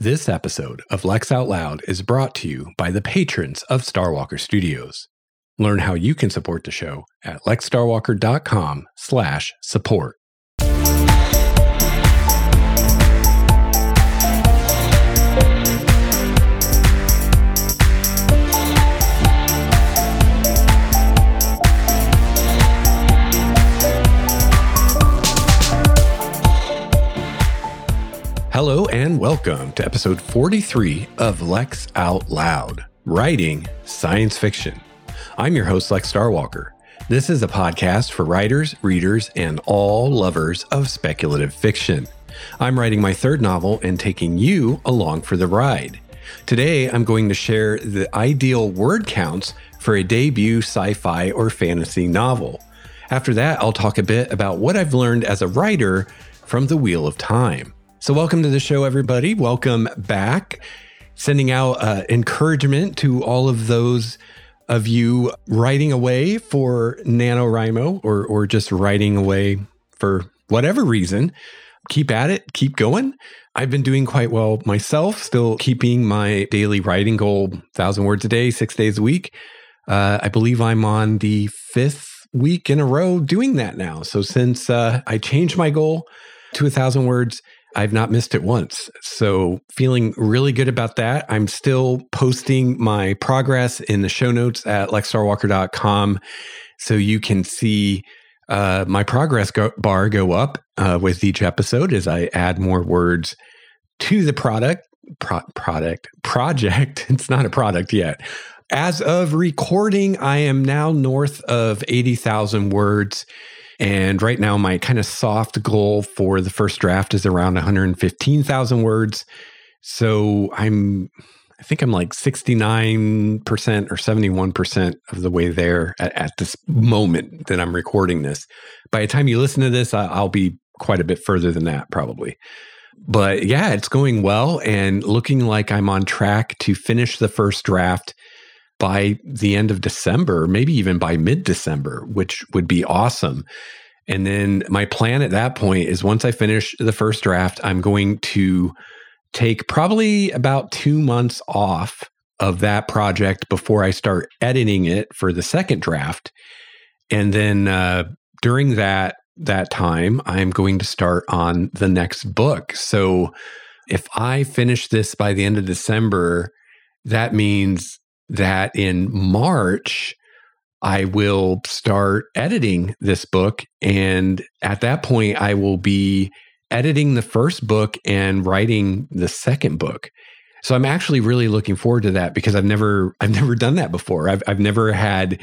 This episode of Lex Out Loud is brought to you by the patrons of Starwalker Studios. Learn how you can support the show at lexstarwalker.com slash support. And welcome to episode 43 of Lex Out Loud, writing science fiction. I'm your host, Lex Starwalker. This is a podcast for writers, readers, and all lovers of speculative fiction. I'm writing my third novel and taking you along for the ride. Today, I'm going to share the ideal word counts for a debut sci fi or fantasy novel. After that, I'll talk a bit about what I've learned as a writer from the Wheel of Time. So, welcome to the show, everybody. Welcome back. Sending out uh, encouragement to all of those of you writing away for NaNoWriMo or, or just writing away for whatever reason. Keep at it, keep going. I've been doing quite well myself, still keeping my daily writing goal, 1,000 words a day, six days a week. Uh, I believe I'm on the fifth week in a row doing that now. So, since uh, I changed my goal to a 1,000 words, I've not missed it once. So, feeling really good about that. I'm still posting my progress in the show notes at lexstarwalker.com so you can see uh, my progress go- bar go up uh, with each episode as I add more words to the product. Pro- product project. It's not a product yet. As of recording, I am now north of 80,000 words. And right now, my kind of soft goal for the first draft is around 115,000 words. So I'm, I think I'm like 69% or 71% of the way there at, at, this moment that I'm recording this. By the time you listen to this, I'll be quite a bit further than that, probably. But yeah, it's going well and looking like I'm on track to finish the first draft by the end of December, maybe even by mid December, which would be awesome. And then my plan at that point is once I finish the first draft, I'm going to take probably about two months off of that project before I start editing it for the second draft. And then uh, during that that time, I'm going to start on the next book. So if I finish this by the end of December, that means that in March, I will start editing this book. And at that point, I will be editing the first book and writing the second book. So I'm actually really looking forward to that because I've never I've never done that before. I've I've never had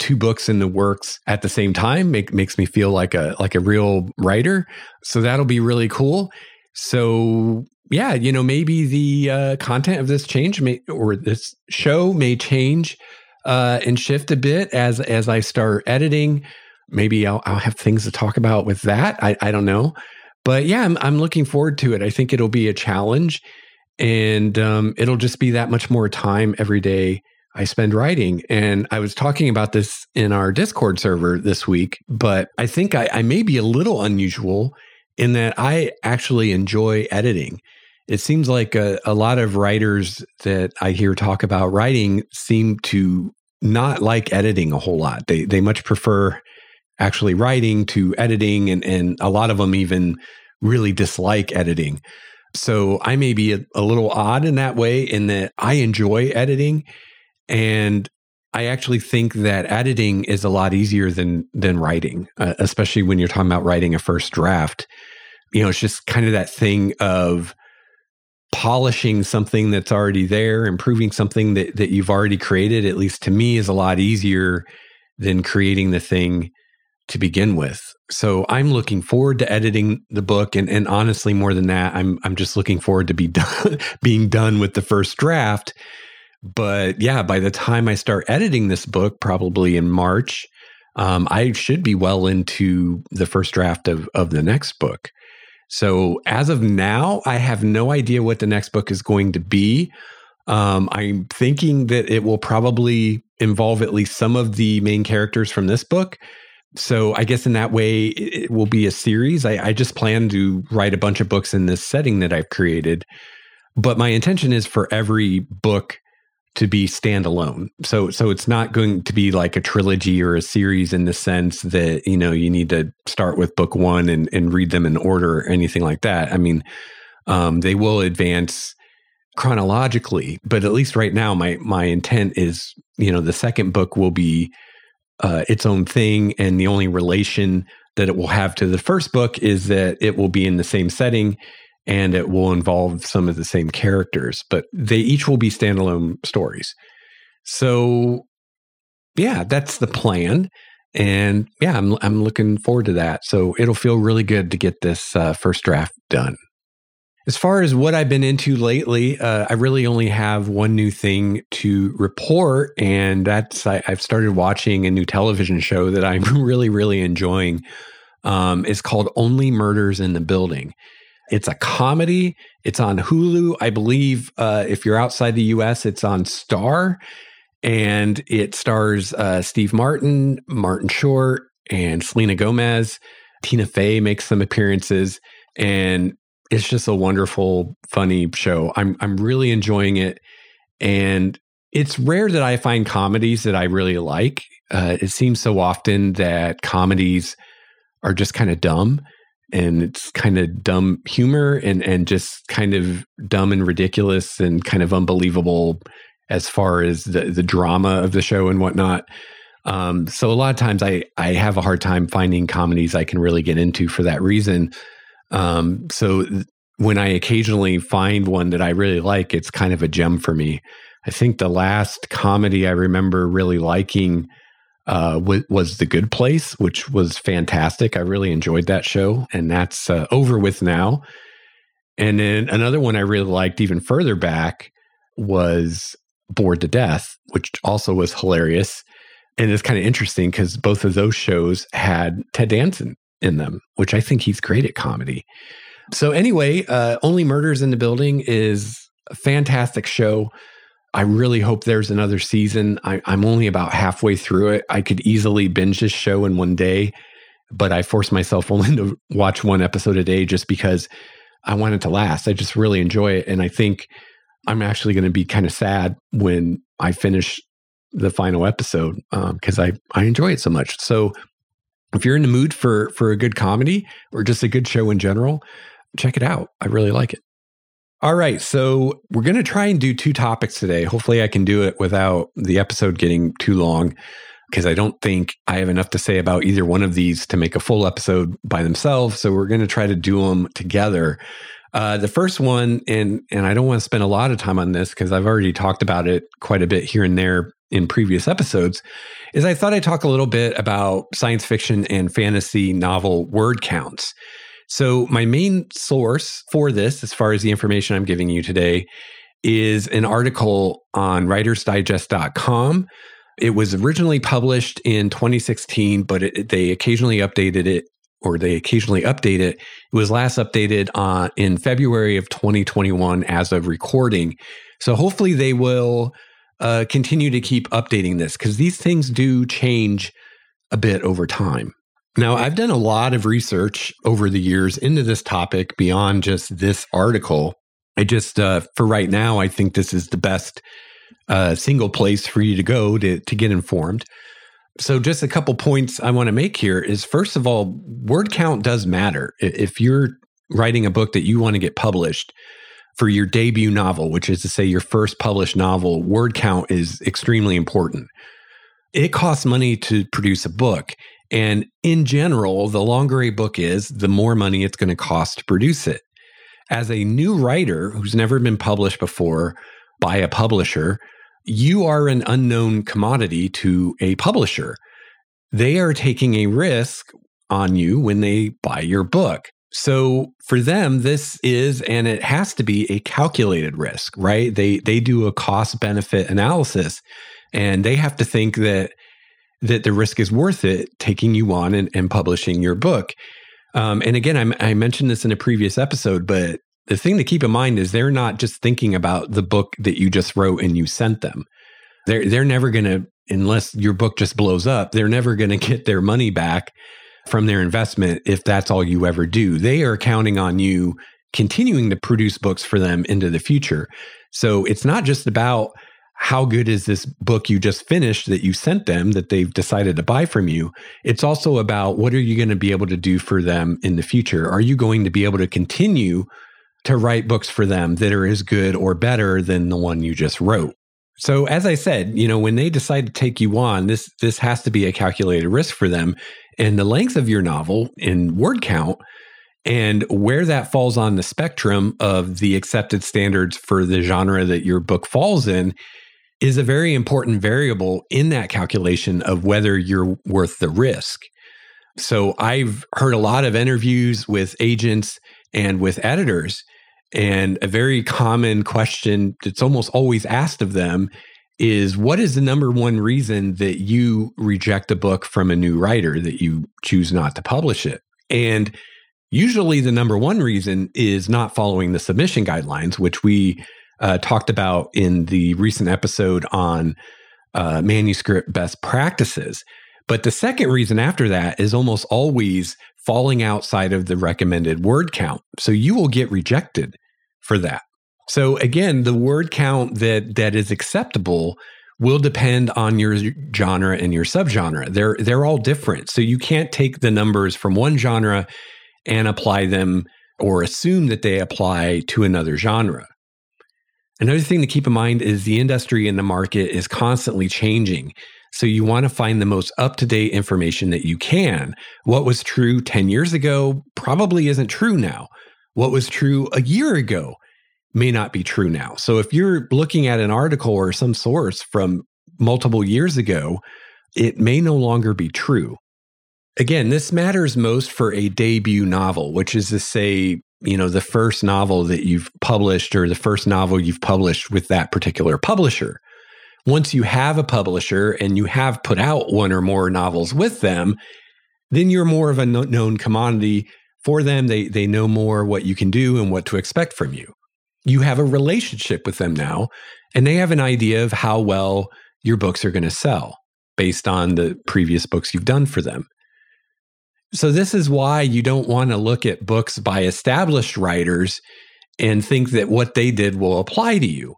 two books in the works at the same time. Make, makes me feel like a like a real writer. So that'll be really cool. So yeah, you know, maybe the uh, content of this change may or this show may change uh, and shift a bit as as I start editing. Maybe I'll, I'll have things to talk about with that. I, I don't know, but yeah, I'm I'm looking forward to it. I think it'll be a challenge, and um, it'll just be that much more time every day I spend writing. And I was talking about this in our Discord server this week, but I think I, I may be a little unusual in that I actually enjoy editing. It seems like a, a lot of writers that I hear talk about writing seem to not like editing a whole lot. They they much prefer actually writing to editing and and a lot of them even really dislike editing. So I may be a, a little odd in that way in that I enjoy editing and I actually think that editing is a lot easier than than writing, uh, especially when you're talking about writing a first draft. You know, it's just kind of that thing of polishing something that's already there, improving something that, that you've already created, at least to me, is a lot easier than creating the thing to begin with. So I'm looking forward to editing the book. And, and honestly, more than that, I'm I'm just looking forward to be done being done with the first draft. But yeah, by the time I start editing this book, probably in March, um, I should be well into the first draft of of the next book. So as of now, I have no idea what the next book is going to be. Um, I'm thinking that it will probably involve at least some of the main characters from this book. So I guess in that way, it will be a series. I, I just plan to write a bunch of books in this setting that I've created. But my intention is for every book to be standalone. So so it's not going to be like a trilogy or a series in the sense that, you know, you need to start with book 1 and and read them in order or anything like that. I mean, um, they will advance chronologically, but at least right now my my intent is, you know, the second book will be uh, its own thing and the only relation that it will have to the first book is that it will be in the same setting and it will involve some of the same characters, but they each will be standalone stories. So, yeah, that's the plan. And yeah, I'm I'm looking forward to that. So it'll feel really good to get this uh, first draft done. As far as what I've been into lately, uh, I really only have one new thing to report, and that's I, have started watching a new television show that I'm really, really enjoying. Um, it's called Only Murders in the Building. It's a comedy. It's on Hulu. I believe uh, if you're outside the US, it's on Star. And it stars uh, Steve Martin, Martin Short, and Selena Gomez. Tina Fey makes some appearances. And it's just a wonderful, funny show. I'm I'm really enjoying it. And it's rare that I find comedies that I really like. Uh, it seems so often that comedies are just kind of dumb and it's kind of dumb humor and and just kind of dumb and ridiculous and kind of unbelievable as far as the the drama of the show and whatnot. Um, so a lot of times I I have a hard time finding comedies I can really get into for that reason. Um, so th- when I occasionally find one that I really like, it's kind of a gem for me. I think the last comedy I remember really liking uh, w- was The Good Place, which was fantastic. I really enjoyed that show, and that's uh, over with now. And then another one I really liked even further back was Bored to Death, which also was hilarious. And it's kind of interesting because both of those shows had Ted Danson in them, which I think he's great at comedy. So, anyway, uh, Only Murders in the Building is a fantastic show. I really hope there's another season. I, am only about halfway through it. I could easily binge this show in one day, but I force myself only to watch one episode a day just because I want it to last. I just really enjoy it. And I think I'm actually going to be kind of sad when I finish the final episode because um, I, I enjoy it so much. So if you're in the mood for for a good comedy or just a good show in general, check it out. I really like it. All right. So we're going to try and do two topics today. Hopefully, I can do it without the episode getting too long because I don't think I have enough to say about either one of these to make a full episode by themselves. So we're going to try to do them together. Uh, the first one, and and I don't want to spend a lot of time on this because I've already talked about it quite a bit here and there in previous episodes, is I thought I'd talk a little bit about science fiction and fantasy novel word counts. So, my main source for this, as far as the information I'm giving you today, is an article on writersdigest.com. It was originally published in 2016, but it, they occasionally updated it or they occasionally update it. It was last updated on, in February of 2021 as of recording. So hopefully they will uh, continue to keep updating this because these things do change a bit over time. Now, I've done a lot of research over the years into this topic beyond just this article. I just, uh, for right now, I think this is the best uh, single place for you to go to, to get informed. So, just a couple points I want to make here is first of all, word count does matter. If you're writing a book that you want to get published for your debut novel, which is to say your first published novel, word count is extremely important. It costs money to produce a book. And in general, the longer a book is, the more money it's going to cost to produce it. As a new writer who's never been published before by a publisher, you are an unknown commodity to a publisher. They are taking a risk on you when they buy your book. So for them this is and it has to be a calculated risk, right? They they do a cost benefit analysis and they have to think that that the risk is worth it taking you on and, and publishing your book. Um, and again, I, I mentioned this in a previous episode, but the thing to keep in mind is they're not just thinking about the book that you just wrote and you sent them. They're they're never going to unless your book just blows up, they're never going to get their money back from their investment if that's all you ever do. They are counting on you continuing to produce books for them into the future. So it's not just about how good is this book you just finished that you sent them that they've decided to buy from you. It's also about what are you going to be able to do for them in the future? Are you going to be able to continue to write books for them that are as good or better than the one you just wrote? So as I said, you know, when they decide to take you on, this this has to be a calculated risk for them. And the length of your novel in word count and where that falls on the spectrum of the accepted standards for the genre that your book falls in is a very important variable in that calculation of whether you're worth the risk. So I've heard a lot of interviews with agents and with editors and a very common question that's almost always asked of them is what is the number one reason that you reject a book from a new writer that you choose not to publish it? And usually the number one reason is not following the submission guidelines, which we uh, talked about in the recent episode on uh, manuscript best practices. But the second reason after that is almost always falling outside of the recommended word count. So you will get rejected for that. So again, the word count that that is acceptable will depend on your genre and your subgenre. They're they're all different. So you can't take the numbers from one genre and apply them or assume that they apply to another genre. Another thing to keep in mind is the industry and the market is constantly changing. So you want to find the most up to date information that you can. What was true 10 years ago probably isn't true now what was true a year ago may not be true now. So if you're looking at an article or some source from multiple years ago, it may no longer be true. Again, this matters most for a debut novel, which is to say, you know, the first novel that you've published or the first novel you've published with that particular publisher. Once you have a publisher and you have put out one or more novels with them, then you're more of a known commodity for them. They they know more what you can do and what to expect from you. You have a relationship with them now, and they have an idea of how well your books are going to sell based on the previous books you've done for them. So this is why you don't want to look at books by established writers and think that what they did will apply to you.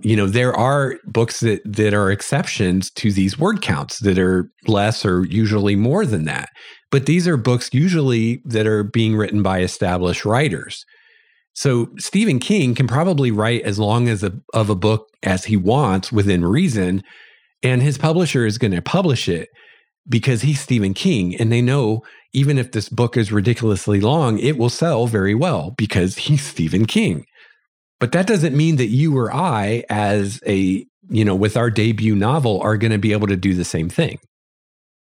You know, there are books that that are exceptions to these word counts that are less or usually more than that. But these are books usually that are being written by established writers. So Stephen King can probably write as long as a, of a book as he wants within reason, and his publisher is going to publish it because he's Stephen King, and they know even if this book is ridiculously long, it will sell very well because he's Stephen King. But that doesn't mean that you or I, as a you know, with our debut novel, are going to be able to do the same thing.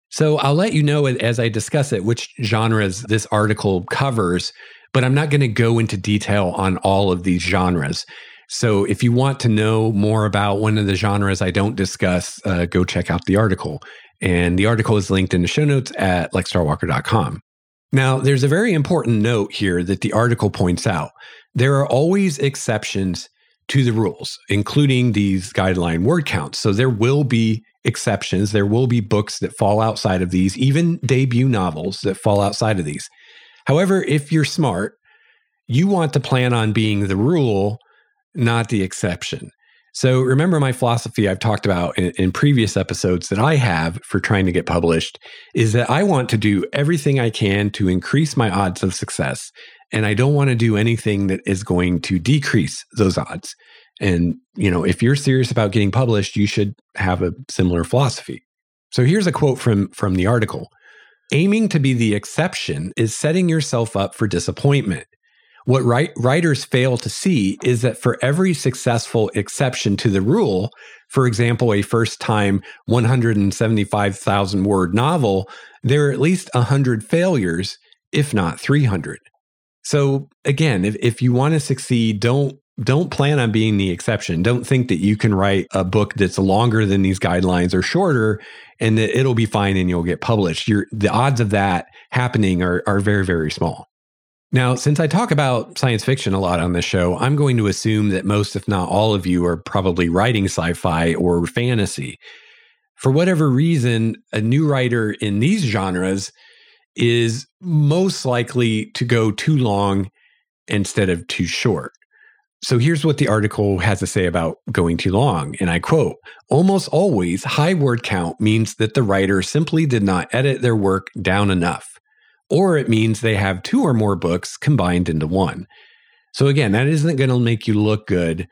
So I'll let you know as I discuss it which genres this article covers, but I'm not going to go into detail on all of these genres. So if you want to know more about one of the genres I don't discuss, uh, go check out the article. And the article is linked in the show notes at lexstarwalker.com. Now, there's a very important note here that the article points out. There are always exceptions to the rules, including these guideline word counts. So there will be exceptions. There will be books that fall outside of these, even debut novels that fall outside of these. However, if you're smart, you want to plan on being the rule, not the exception. So remember my philosophy I've talked about in, in, previous episodes that I have for trying to get published is that I want to do everything I can to increase my odds of success. And I don't want to do anything that is going to decrease those odds. And, you know, if you're serious about getting published, you should have a similar philosophy. So here's a quote from from the article. Aiming to be the exception is setting yourself up for disappointment. What writers fail to see is that for every successful exception to the rule, for example, a first time 175,000 word novel, there are at least 100 failures, if not 300. So again, if, if you want to succeed, don't don't plan on being the exception. Don't think that you can write a book that's longer than these guidelines or shorter and that it'll be fine and you'll get published. You're, the odds of that happening are, are very, very small. Now, since I talk about science fiction a lot on this show, I'm going to assume that most, if not all of you, are probably writing sci fi or fantasy. For whatever reason, a new writer in these genres is most likely to go too long instead of too short. So here's what the article has to say about going too long. And I quote Almost always, high word count means that the writer simply did not edit their work down enough, or it means they have two or more books combined into one. So again, that isn't going to make you look good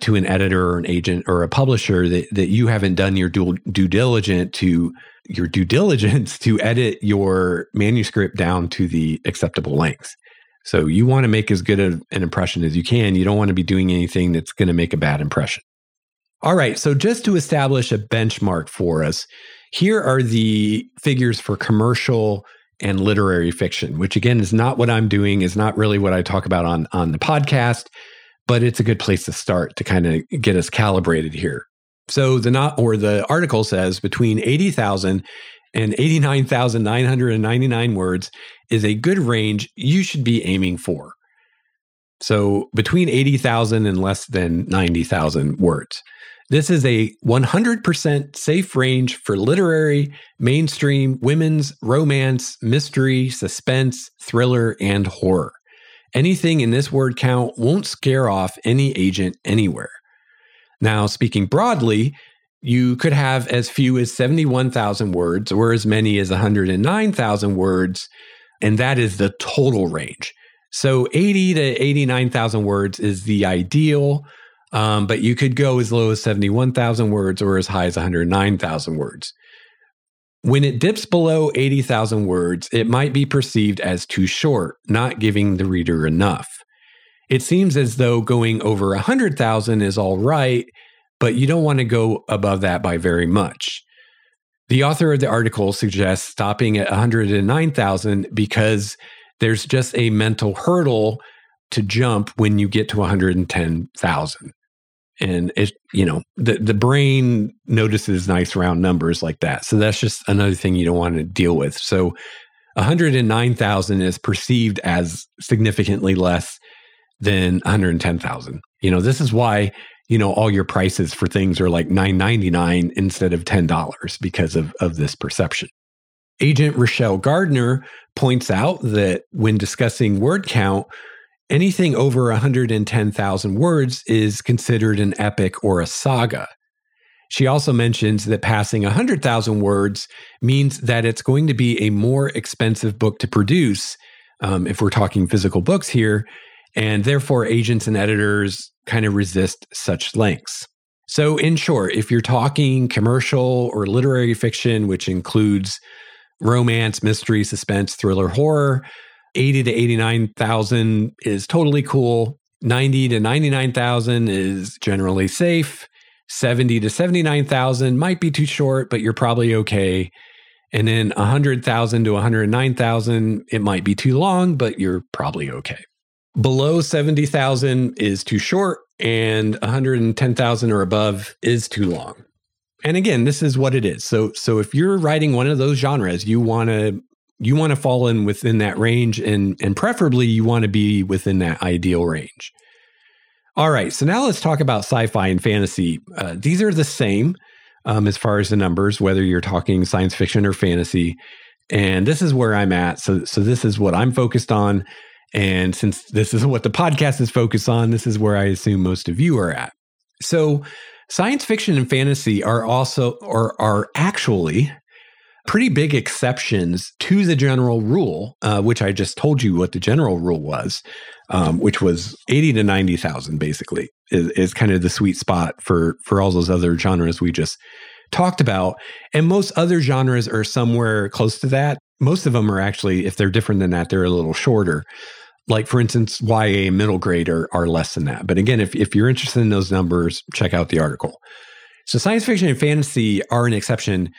to an editor or an agent or a publisher that, that you haven't done your due, due diligence to your due diligence to edit your manuscript down to the acceptable lengths. So you want to make as good an impression as you can. You don't want to be doing anything that's going to make a bad impression. All right. So just to establish a benchmark for us, here are the figures for commercial and literary fiction, which again is not what I'm doing, is not really what I talk about on, on the podcast, but it's a good place to start to kind of get us calibrated here. So the not or the article says between 80,000 and 89,999 words is a good range you should be aiming for. So between 80,000 and less than 90,000 words. This is a 100% safe range for literary, mainstream, women's, romance, mystery, suspense, thriller, and horror. Anything in this word count won't scare off any agent anywhere. Now, speaking broadly, you could have as few as 71,000 words or as many as 109,000 words, and that is the total range. So 80 to 89,000 words is the ideal, um, but you could go as low as 71,000 words or as high as 109,000 words. When it dips below 80,000 words, it might be perceived as too short, not giving the reader enough. It seems as though going over 100,000 is all right but you don't want to go above that by very much. The author of the article suggests stopping at 109,000 because there's just a mental hurdle to jump when you get to 110,000. And it, you know, the, the brain notices nice round numbers like that. So that's just another thing you don't want to deal with. So 109,000 is perceived as significantly less than 110,000. You know, this is why you know all your prices for things are like 9.99 instead of $10 because of of this perception agent rachelle gardner points out that when discussing word count anything over 110000 words is considered an epic or a saga she also mentions that passing 100,000 words means that it's going to be a more expensive book to produce um, if we're talking physical books here and therefore agents and editors kind of resist such lengths. So, in short, if you're talking commercial or literary fiction, which includes romance, mystery, suspense, thriller, horror, 80 to 89,000 is totally cool. 90 to 99,000 is generally safe. 70 to 79,000 might be too short, but you're probably okay. And then 100,000 to 109,000, it might be too long, but you're probably okay. Below 70,000 is too short, and 110,000 or above is too long. And again, this is what it is. So so if you're writing one of those genres, you want to you want to fall in within that range and and preferably you want to be within that ideal range. All right, so now let's talk about sci-fi and fantasy. Uh, these are the same um, as far as the numbers, whether you're talking science fiction or fantasy. And this is where I'm at. So so this is what I'm focused on. And since this is what the podcast is focused on, this is where I assume most of you are at. So, science fiction and fantasy are also or are actually pretty big exceptions to the general rule, uh, which I just told you what the general rule was, um, which was eighty to ninety thousand, basically, is, is kind of the sweet spot for for all those other genres we just talked about. And most other genres are somewhere close to that. Most of them are actually, if they're different than that, they're a little shorter like for instance YA middle grade are, are less than that but again if, if you're interested in those numbers check out the article so science fiction and fantasy are an exception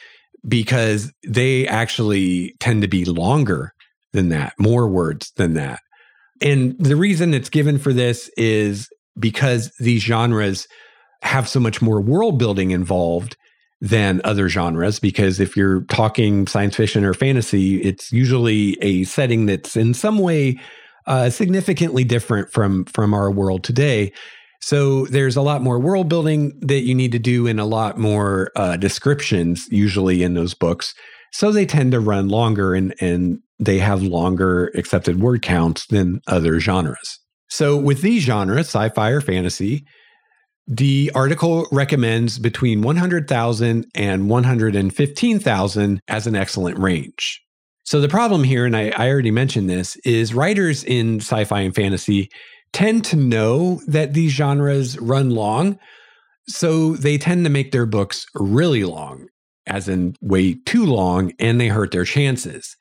because they actually tend to be longer than that more words than that and the reason it's given for this is because these genres have so much more world building involved than other genres because if you're talking science fiction or fantasy it's usually a setting that's in some way uh, significantly different from from our world today. So there's a lot more world building that you need to do and a lot more uh, descriptions usually in those books. So they tend to run longer and and they have longer accepted word counts than other genres. So, with these genres, sci fi or fantasy, the article recommends between 100,000 and 115,000 as an excellent range. So, the problem here, and I, I already mentioned this, is writers in sci fi and fantasy tend to know that these genres run long. So, they tend to make their books really long, as in way too long, and they hurt their chances.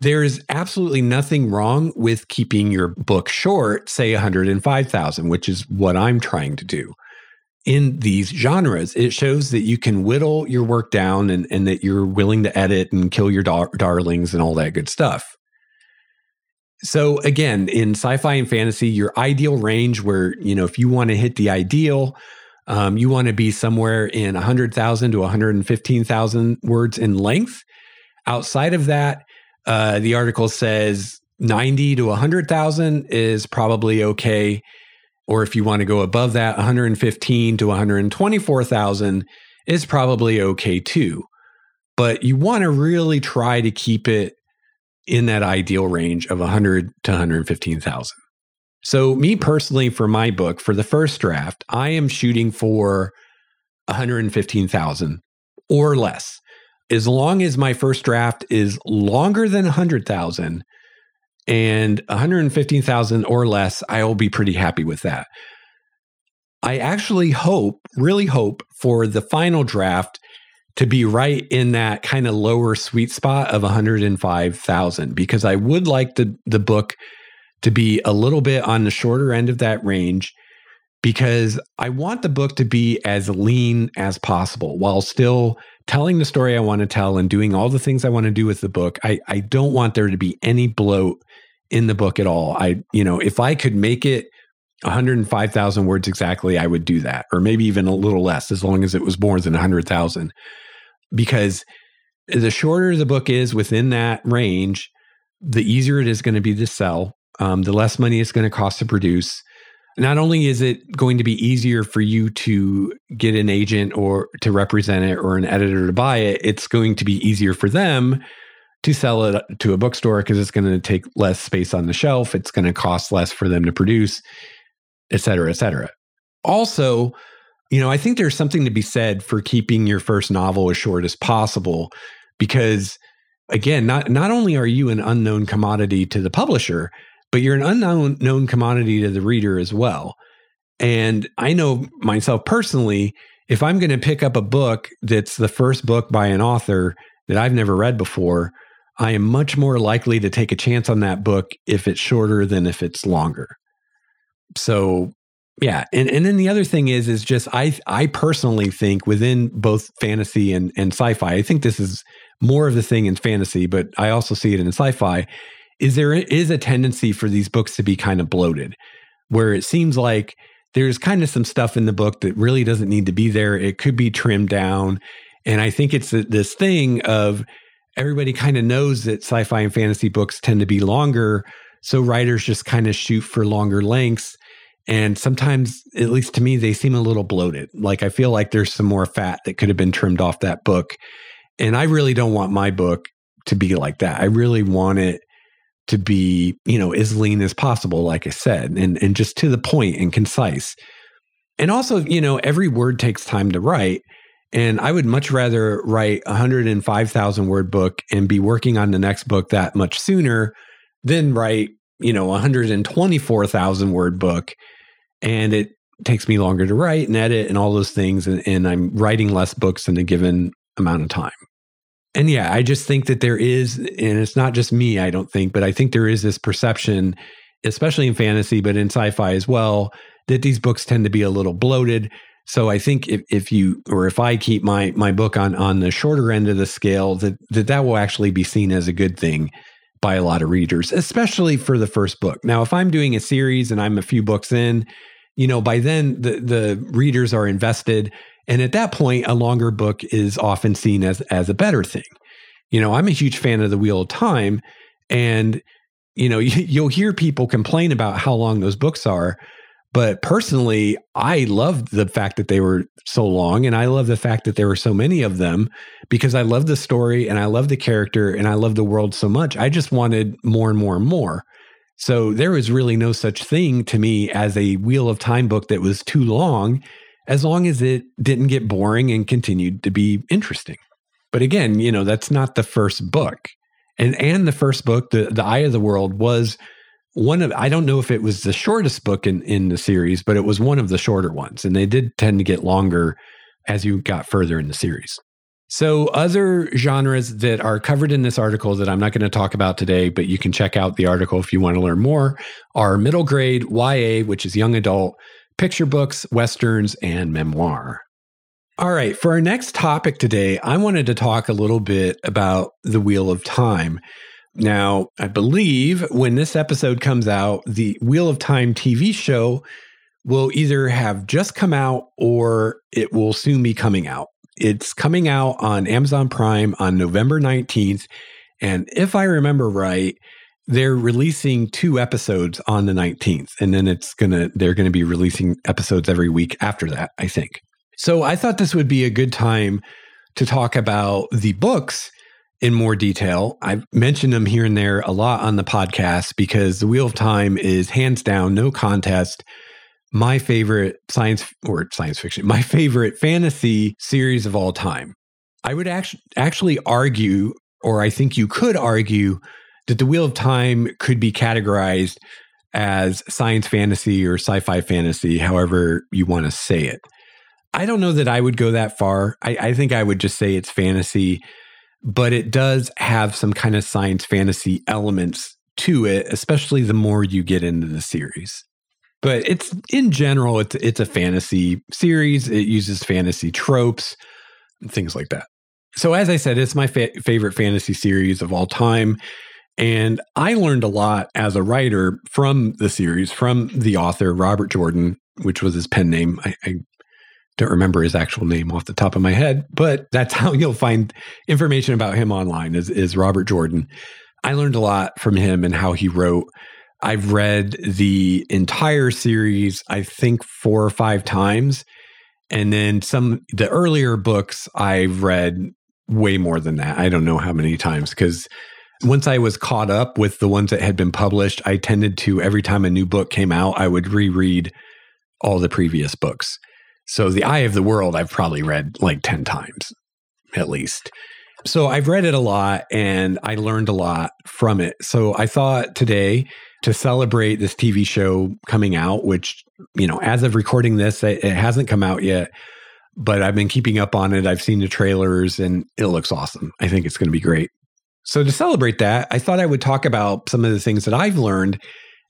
There's absolutely nothing wrong with keeping your book short, say 105,000, which is what I'm trying to do. In these genres, it shows that you can whittle your work down and, and that you're willing to edit and kill your dar- darlings and all that good stuff. So again, in sci-fi and fantasy, your ideal range where, you know, if you want to hit the ideal, um, you want to be somewhere in 100,000 to 115,000 words in length. Outside of that, uh, the article says 90 to 100,000 is probably okay. Or if you want to go above that, 115 to 124,000 is probably okay too. But you want to really try to keep it in that ideal range of 100 to 115,000. So, me personally, for my book, for the first draft, I am shooting for 115,000 or less as long as my first draft is longer than 100,000 and 115,000 or less, I will be pretty happy with that. I actually hope, really hope for the final draft to be right in that kind of lower sweet spot of 105,000 because I would like the the book to be a little bit on the shorter end of that range because I want the book to be as lean as possible while still telling the story I want to tell and doing all the things I want to do with the book. I, I don't want there to be any bloat in the book at all. I, you know, if I could make it 105,000 words exactly, I would do that, or maybe even a little less, as long as it was more than 100,000. Because the shorter the book is within that range, the easier it is going to be to sell, um, the less money it's going to cost to produce not only is it going to be easier for you to get an agent or to represent it or an editor to buy it, it's going to be easier for them to sell it to a bookstore because it's going to take less space on the shelf. It's going to cost less for them to produce, et cetera, et cetera. Also, you know, I think there's something to be said for keeping your first novel as short as possible because again, not not only are you an unknown commodity to the publisher, but you're an unknown known commodity to the reader as well. And I know myself personally, if I'm going to pick up a book that's the first book by an author that I've never read before, I am much more likely to take a chance on that book if it's shorter than if it's longer. So, yeah, and and then the other thing is is just I I personally think within both fantasy and and sci-fi, I think this is more of the thing in fantasy, but I also see it in sci-fi is there is a tendency for these books to be kind of bloated, where it seems like there's kind of some stuff in the book that really doesn't need to be there. It could be trimmed down. And I think it's this thing of everybody kind of knows that sci fi and fantasy books tend to be longer. So writers just kind of shoot for longer lengths. And sometimes, at least to me, they seem a little bloated. Like I feel like there's some more fat that could have been trimmed off that book. And I really don't want my book to be like that. I really want it to be, you know, as lean as possible, like I said, and, and just to the point and concise. And also, you know, every word takes time to write. And I would much rather write a 105,000 word book and be working on the next book that much sooner than write, you know, 124,000 word book. And it takes me longer to write and edit and all those things. And, and I'm writing less books in a given amount of time and yeah, I just think that there is, and it's not just me, I don't think, but I think there is this perception, especially in fantasy, but in sci fi as well, that these books tend to be a little bloated. So I think if, if you or if I keep my my book on on the shorter end of the scale, that, that that will actually be seen as a good thing by a lot of readers, especially for the first book. Now, if I'm doing a series and I'm a few books in, you know, by then the the readers are invested and at that point, a longer book is often seen as as a better thing. You know, I'm a huge fan of the Wheel of Time, and you know, you'll hear people complain about how long those books are. But personally, I love the fact that they were so long, and I love the fact that there were so many of them because I love the story and I love the character and I love the world so much. I just wanted more and more and more. So there was really no such thing to me as a Wheel of Time book that was too long, as long as it didn't get boring and continued to be interesting. But again, you know, that's not the first book. And and the first book, the the Eye of the World, was one of I don't know if it was the shortest book in in the series, but it was one of the shorter ones, and they did tend to get longer as you got further in the series. So, other genres that are covered in this article that I'm not going to talk about today, but you can check out the article if you want to learn more, are middle grade YA, which is young adult, picture books, westerns, and memoir. All right, for our next topic today, I wanted to talk a little bit about the Wheel of Time. Now, I believe when this episode comes out, the Wheel of Time TV show will either have just come out or it will soon be coming out. It's coming out on Amazon Prime on November 19th. And if I remember right, they're releasing two episodes on the 19th. And then it's going to, they're going to be releasing episodes every week after that, I think. So I thought this would be a good time to talk about the books in more detail. I've mentioned them here and there a lot on the podcast because The Wheel of Time is hands down, no contest, my favorite science or science fiction, my favorite fantasy series of all time. I would actually actually argue, or I think you could argue, that the Wheel of Time could be categorized as science fantasy or sci-fi fantasy, however you want to say it. I don't know that I would go that far. I, I think I would just say it's fantasy, but it does have some kind of science fantasy elements to it, especially the more you get into the series. But it's in general it's it's a fantasy series. It uses fantasy tropes things like that. So as i said it's my fa- favorite fantasy series of all time and i learned a lot as a writer from the series from the author robert jordan which was his pen name. I, I don't remember his actual name off the top of my head but that's how you'll find information about him online is, is robert jordan i learned a lot from him and how he wrote I've read the entire series, I think four or five times. And then some, the earlier books I've read way more than that. I don't know how many times because once I was caught up with the ones that had been published, I tended to, every time a new book came out, I would reread all the previous books. So The Eye of the World, I've probably read like 10 times at least. So I've read it a lot and I learned a lot from it. So I thought today to celebrate this TV show coming out, which, you know, as of recording this, it, it hasn't come out yet, but I've been keeping up on it. I've seen the trailers and it looks awesome. I think it's going to be great. So, to celebrate that, I thought I would talk about some of the things that I've learned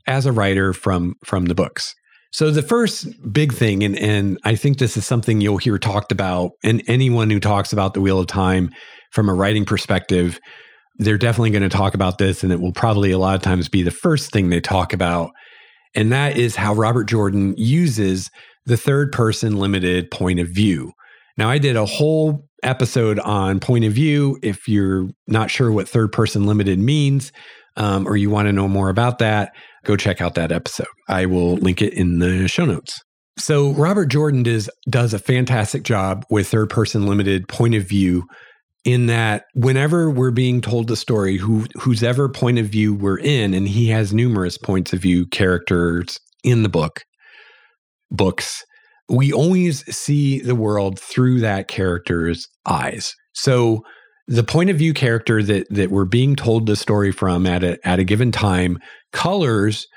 as a writer from from the books. So the first big thing, and and I think this is something you'll hear talked about, and anyone who talks about the Wheel of Time from a writing perspective they're definitely going to talk about this, and it will probably a lot of times be the first thing they talk about. And that is how Robert Jordan uses the third person limited point of view. Now, I did a whole episode on point of view. If you're not sure what third person limited means, um, or you want to know more about that, go check out that episode. I will link it in the show notes. So, Robert Jordan does, does a fantastic job with third person limited point of view in that whenever we're being told the story, who whose ever point of view we're in, and he has numerous points of view characters in the book, books, we always see the world through that character's eyes. So the point of view character that that we're being told the story from at a at a given time colors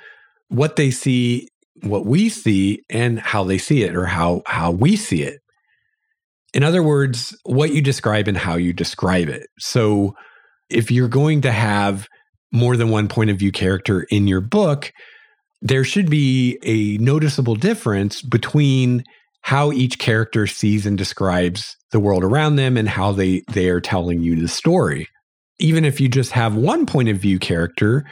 what they see, what we see, and how they see it, or how how we see it. In other words, what you describe and how you describe it. So if you're going to have more than one point of view character in your book, there should be a noticeable difference between how each character sees and describes the world around them and how they they are telling you the story. Even if you just have one point of view character,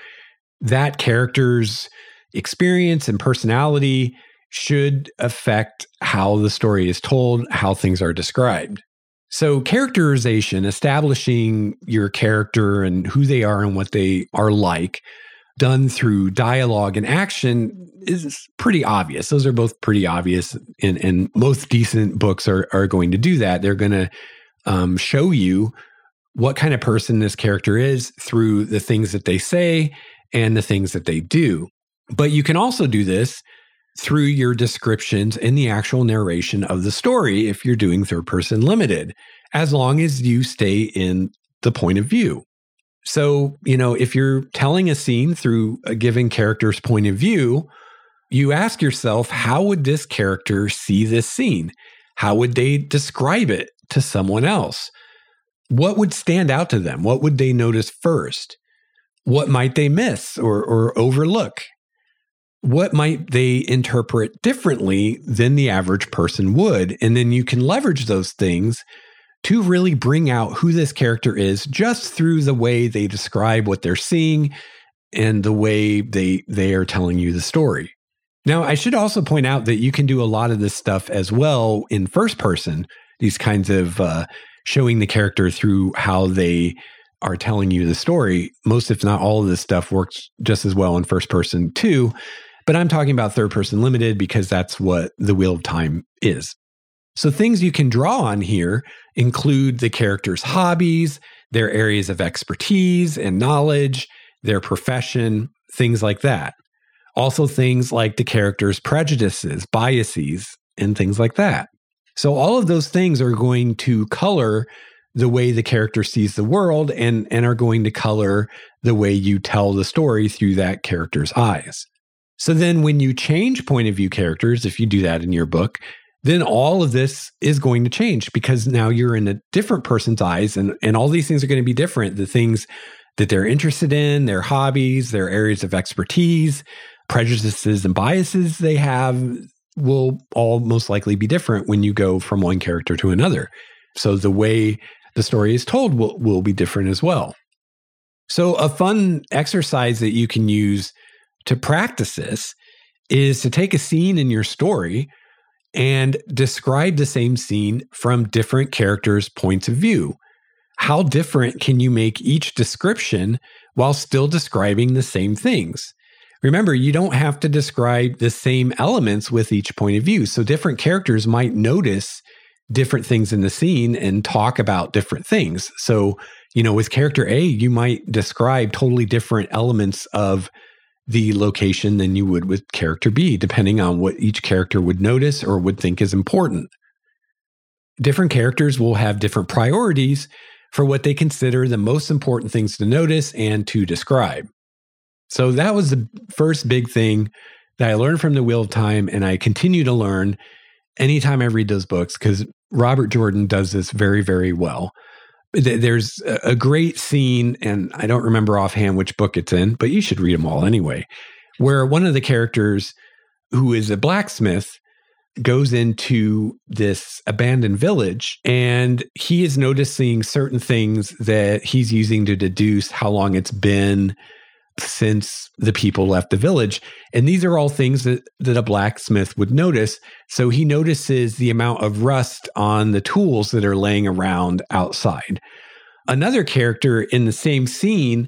that character's experience and personality should affect how the story is told, how things are described. So, characterization, establishing your character and who they are and what they are like, done through dialogue and action is pretty obvious. Those are both pretty obvious, and, and most decent books are, are going to do that. They're going to um, show you what kind of person this character is through the things that they say and the things that they do. But you can also do this through your descriptions and the actual narration of the story if you're doing third person limited, as long as you stay in the point of view. So, you know, if you're telling a scene through a given character's point of view, you ask yourself, how would this character see this scene? How would they describe it to someone else? What would stand out to them? What would they notice first? What might they miss or, or overlook? What might they interpret differently than the average person would? And then you can leverage those things to really bring out who this character is just through the way they describe what they're seeing and the way they they are telling you the story. Now, I should also point out that you can do a lot of this stuff as well in first person, these kinds of uh, showing the character through how they are telling you the story. Most, if not all of this stuff works just as well in first person too. But I'm talking about third person limited because that's what the Wheel of Time is. So things you can draw on here include the character's hobbies, their areas of expertise and knowledge, their profession, things like that. Also, things like the character's prejudices, biases, and things like that. So, all of those things are going to color the way the character sees the world and, and are going to color the way you tell the story through that character's eyes. So, then when you change point of view characters, if you do that in your book, then all of this is going to change because now you're in a different person's eyes and, and all these things are going to be different. The things that they're interested in, their hobbies, their areas of expertise, prejudices and biases they have will all most likely be different when you go from one character to another. So the way the story is told will, will be different as well. So, a fun exercise that you can use to practice this is to take a scene in your story and describe the same scene from different characters' points of view. How different can you make each description while still describing the same things? Remember, you don't have to describe the same elements with each point of view. So different characters might notice different things in the scene and talk about different things. So, you know, with character A, you might describe totally different elements of the location than you would with character B, depending on what each character would notice or would think is important. Different characters will have different priorities for what they consider the most important things to notice and to describe. So that was the first big thing that I learned from the Wheel of Time, and I continue to learn anytime I read those books because Robert Jordan does this very, very well. There's a great scene, and I don't remember offhand which book it's in, but you should read them all anyway, where one of the characters who is a blacksmith goes into this abandoned village and he is noticing certain things that he's using to deduce how long it's been since the people left the village. And these are all things that, that a blacksmith would notice. So he notices the amount of rust on the tools that are laying around outside. Another character in the same scene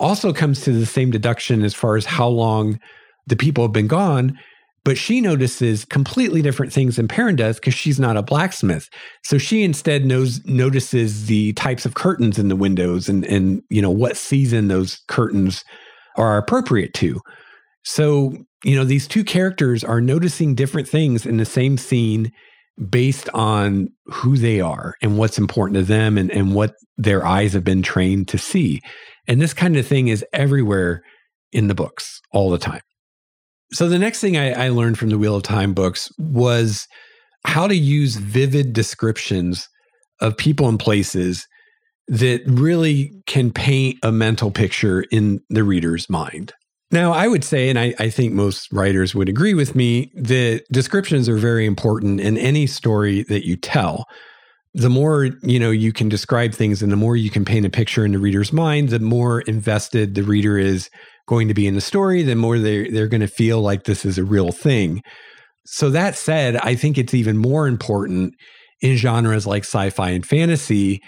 also comes to the same deduction as far as how long the people have been gone. But she notices completely different things than Perrin does because she's not a blacksmith. So she instead knows notices the types of curtains in the windows and and you know what season those curtains are appropriate to. So, you know, these two characters are noticing different things in the same scene based on who they are and what's important to them and, and what their eyes have been trained to see. And this kind of thing is everywhere in the books all the time. So the next thing I, I learned from the Wheel of Time books was how to use vivid descriptions of people and places that really can paint a mental picture in the reader's mind. Now, I would say, and I, I, think most writers would agree with me, that descriptions are very important in any story that you tell. The more you know you can describe things and the more you can paint a picture in the reader's mind, the more invested the reader is going to be in the story, the more they're, they're going to feel like this is a real thing. So, that said, I think it's even more important in genres like sci fi and fantasy.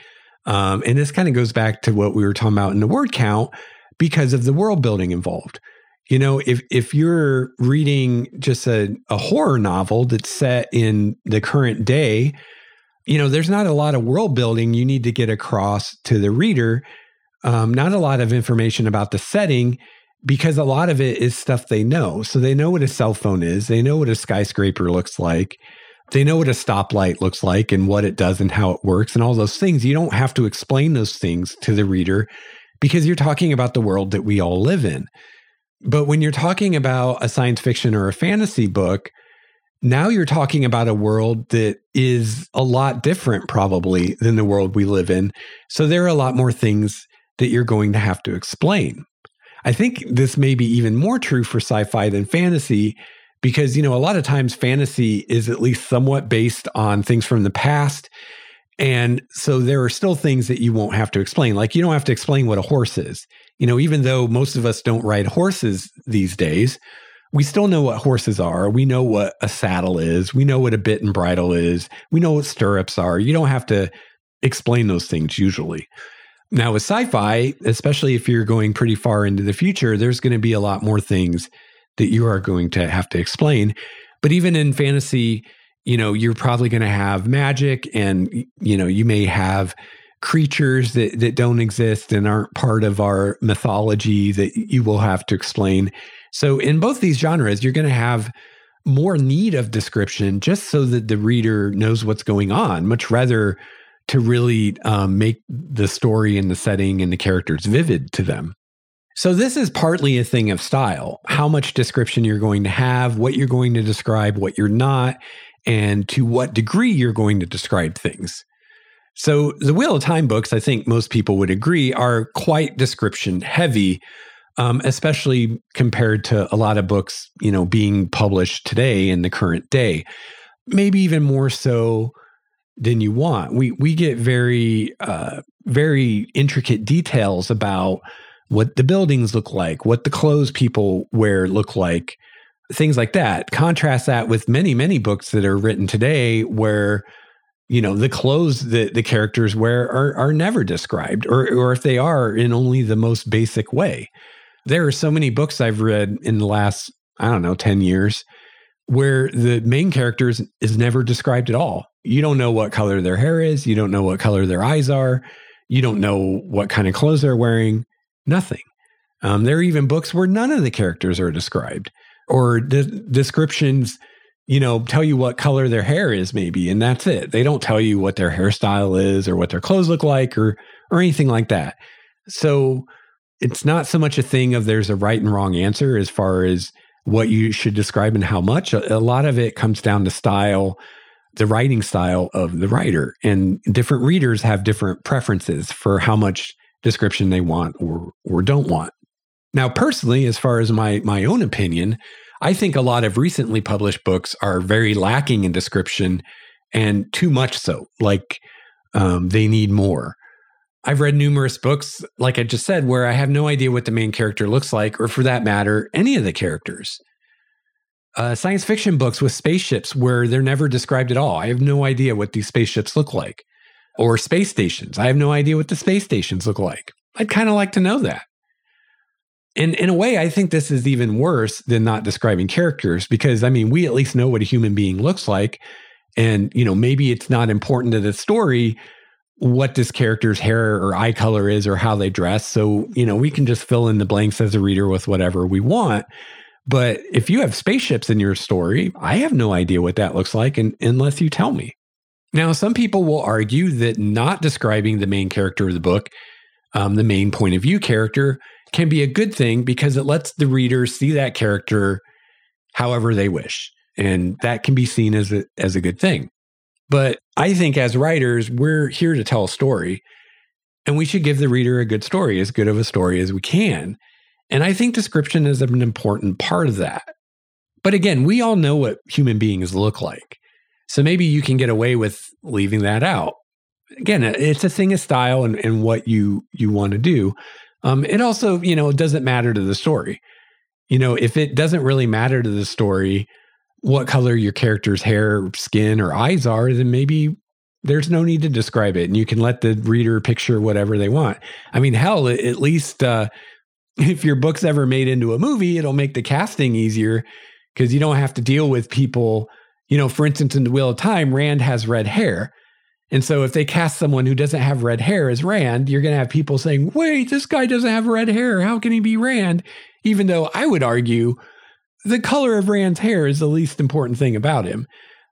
Um, and this kind of goes back to what we were talking about in the word count because of the world building involved. You know, if if you're reading just a, a horror novel that's set in the current day, you know, there's not a lot of world building you need to get across to the reader. Um, not a lot of information about the setting because a lot of it is stuff they know. So they know what a cell phone is, they know what a skyscraper looks like, they know what a stoplight looks like and what it does and how it works and all those things. You don't have to explain those things to the reader because you're talking about the world that we all live in. But when you're talking about a science fiction or a fantasy book, now you're talking about a world that is a lot different, probably, than the world we live in. So there are a lot more things that you're going to have to explain. I think this may be even more true for sci fi than fantasy because, you know, a lot of times fantasy is at least somewhat based on things from the past. And so there are still things that you won't have to explain. Like you don't have to explain what a horse is. You know, even though most of us don't ride horses these days, we still know what horses are. We know what a saddle is. We know what a bit and bridle is. We know what stirrups are. You don't have to explain those things usually. Now, with sci fi, especially if you're going pretty far into the future, there's going to be a lot more things that you are going to have to explain. But even in fantasy, you know, you're probably going to have magic and, you know, you may have creatures that, that don't exist and aren't part of our mythology that you will have to explain. So, in both these genres, you're going to have more need of description just so that the reader knows what's going on, much rather to really um, make the story and the setting and the characters vivid to them. So, this is partly a thing of style how much description you're going to have, what you're going to describe, what you're not, and to what degree you're going to describe things. So, the Wheel of Time books, I think most people would agree, are quite description heavy, um, especially compared to a lot of books, you know, being published today in the current day. Maybe even more so than you want. We we get very uh, very intricate details about what the buildings look like, what the clothes people wear look like, things like that. Contrast that with many many books that are written today where you know the clothes that the characters wear are are never described or or if they are in only the most basic way. There are so many books I've read in the last I don't know 10 years where the main characters is never described at all. You don't know what color their hair is. You don't know what color their eyes are. You don't know what kind of clothes they're wearing. Nothing. Um, there are even books where none of the characters are described, or the descriptions, you know, tell you what color their hair is, maybe, and that's it. They don't tell you what their hairstyle is, or what their clothes look like, or or anything like that. So it's not so much a thing of there's a right and wrong answer as far as what you should describe and how much. A, a lot of it comes down to style, the writing style of the writer. And different readers have different preferences for how much description they want or or don't want. Now, personally, as far as my my own opinion, I think a lot of recently published books are very lacking in description and too much so. Like um, they need more. I've read numerous books, like I just said, where I have no idea what the main character looks like, or for that matter, any of the characters. Uh, science fiction books with spaceships where they're never described at all. I have no idea what these spaceships look like. Or space stations. I have no idea what the space stations look like. I'd kind of like to know that. And in a way, I think this is even worse than not describing characters because, I mean, we at least know what a human being looks like. And, you know, maybe it's not important to the story, what this character's hair or eye color is or how they dress. So, you know, we can just fill in the blanks as a reader with whatever we want. But if you have spaceships in your story, I have no idea what that looks like and, unless you tell me. Now, some people will argue that not describing the main character of the book, um, the main point of view character, can be a good thing because it lets the reader see that character however they wish. And that can be seen as a, as a good thing. But I think as writers, we're here to tell a story and we should give the reader a good story, as good of a story as we can. And I think description is an important part of that. But again, we all know what human beings look like. So maybe you can get away with leaving that out. Again, it's a thing of style and, and what you you want to do. Um, it also, you know, doesn't matter to the story. You know, if it doesn't really matter to the story, what color your character's hair, skin, or eyes are, then maybe there's no need to describe it and you can let the reader picture whatever they want. I mean, hell, at least uh, if your book's ever made into a movie, it'll make the casting easier because you don't have to deal with people. You know, for instance, in The Wheel of Time, Rand has red hair. And so if they cast someone who doesn't have red hair as Rand, you're going to have people saying, wait, this guy doesn't have red hair. How can he be Rand? even though I would argue the color of Rand's hair is the least important thing about him.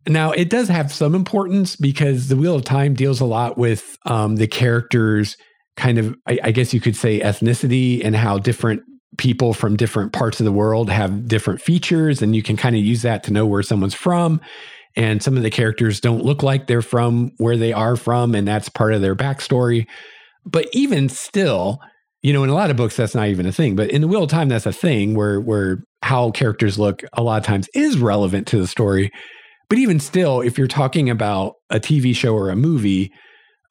Now, it does have some importance because the Wheel of Time deals a lot with um, the characters' kind of, I, I guess you could say, ethnicity and how different people from different parts of the world have different features. And you can kind of use that to know where someone's from. And some of the characters don't look like they're from where they are from. And that's part of their backstory. But even still, you know, in a lot of books, that's not even a thing. But in the Wheel of Time, that's a thing where where how characters look a lot of times is relevant to the story. But even still, if you're talking about a TV show or a movie,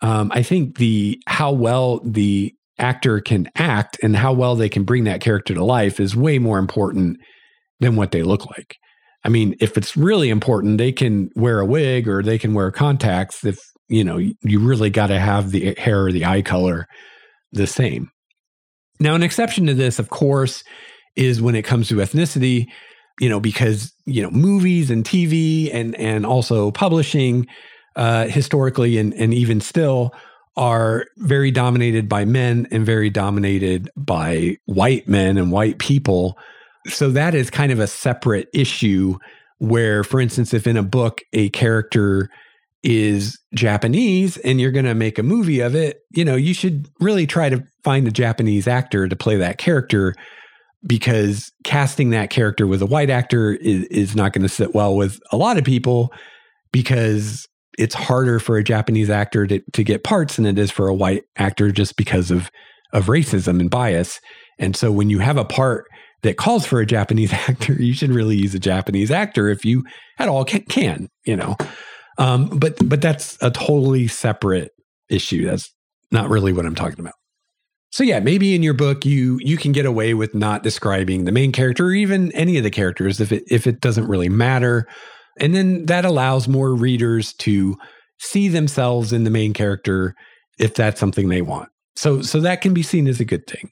um, I think the how well the actor can act and how well they can bring that character to life is way more important than what they look like. I mean, if it's really important, they can wear a wig or they can wear contacts. If you know, you really got to have the hair or the eye color the same. Now, an exception to this, of course, is when it comes to ethnicity you know, because you know movies and TV and and also publishing uh, historically and and even still are very dominated by men and very dominated by white men and white people. So that is kind of a separate issue where, for instance, if in a book a character is Japanese and you're going to make a movie of it, you know, you should really try to find a Japanese actor to play that character because casting that character with a white actor is, is not going to sit well with a lot of people because it's harder for a Japanese actor to, to get parts than it is for a white actor just because of of racism and bias. And so when you have a part that calls for a Japanese actor, you should really use a Japanese actor if you at all can, can you know. Um, but but that's a totally separate issue. That's not really what I'm talking about. So yeah, maybe in your book you you can get away with not describing the main character or even any of the characters if it if it doesn't really matter. And then that allows more readers to see themselves in the main character if that's something they want. So so that can be seen as a good thing.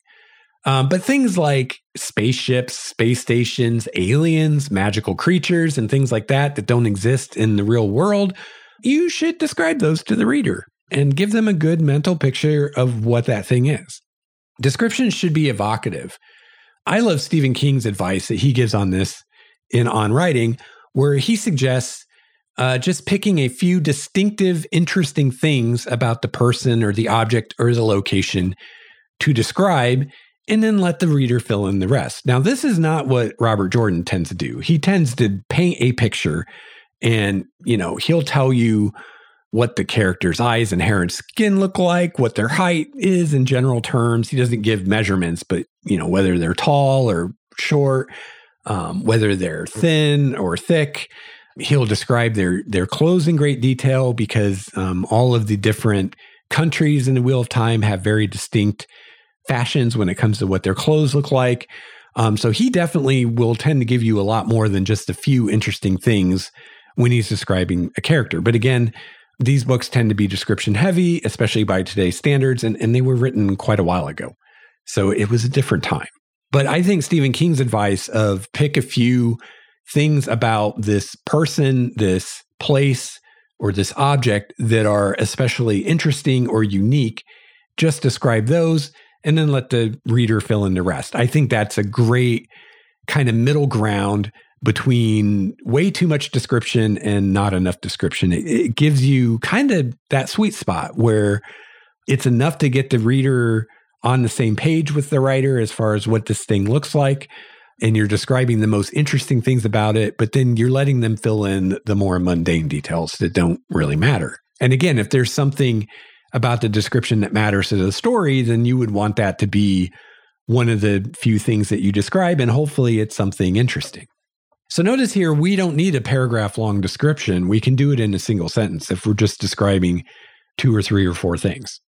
Um, but things like spaceships, space stations, aliens, magical creatures, and things like that that don't exist in the real world, you should describe those to the reader and give them a good mental picture of what that thing is. Descriptions should be evocative. I love Stephen King's advice that he gives on this in On Writing, where he suggests uh, just picking a few distinctive, interesting things about the person or the object or the location to describe, and then let the reader fill in the rest. Now, this is not what Robert Jordan tends to do. He tends to paint a picture and, you know, he'll tell you what the character's eyes and hair and skin look like, what their height is in general terms. He doesn't give measurements, but you know whether they're tall or short, um, whether they're thin or thick. He'll describe their their clothes in great detail because um, all of the different countries in the Wheel of Time have very distinct fashions when it comes to what their clothes look like. Um, so he definitely will tend to give you a lot more than just a few interesting things when he's describing a character. But again, these books tend to be description heavy, especially by today's standards, and, and they were written quite a while ago. So it was a different time. But I think Stephen King's advice of pick a few things about this person, this place, or this object that are especially interesting or unique, just describe those and then let the reader fill in the rest. I think that's a great kind of middle ground between way too much description and not enough description. It, it gives you kind of that sweet spot where it's enough to get the reader on the same page with the writer as far as what this thing looks like. And you're describing the most interesting things about it, but then you're letting them fill in the more mundane details that don't really matter. And again, if there's something about the description that matters to the story, then you would want that to be one of the few things that you describe. And hopefully it's something interesting. So notice here, we don't need a paragraph long description. We can do it in a single sentence if we're just describing two or three or four things.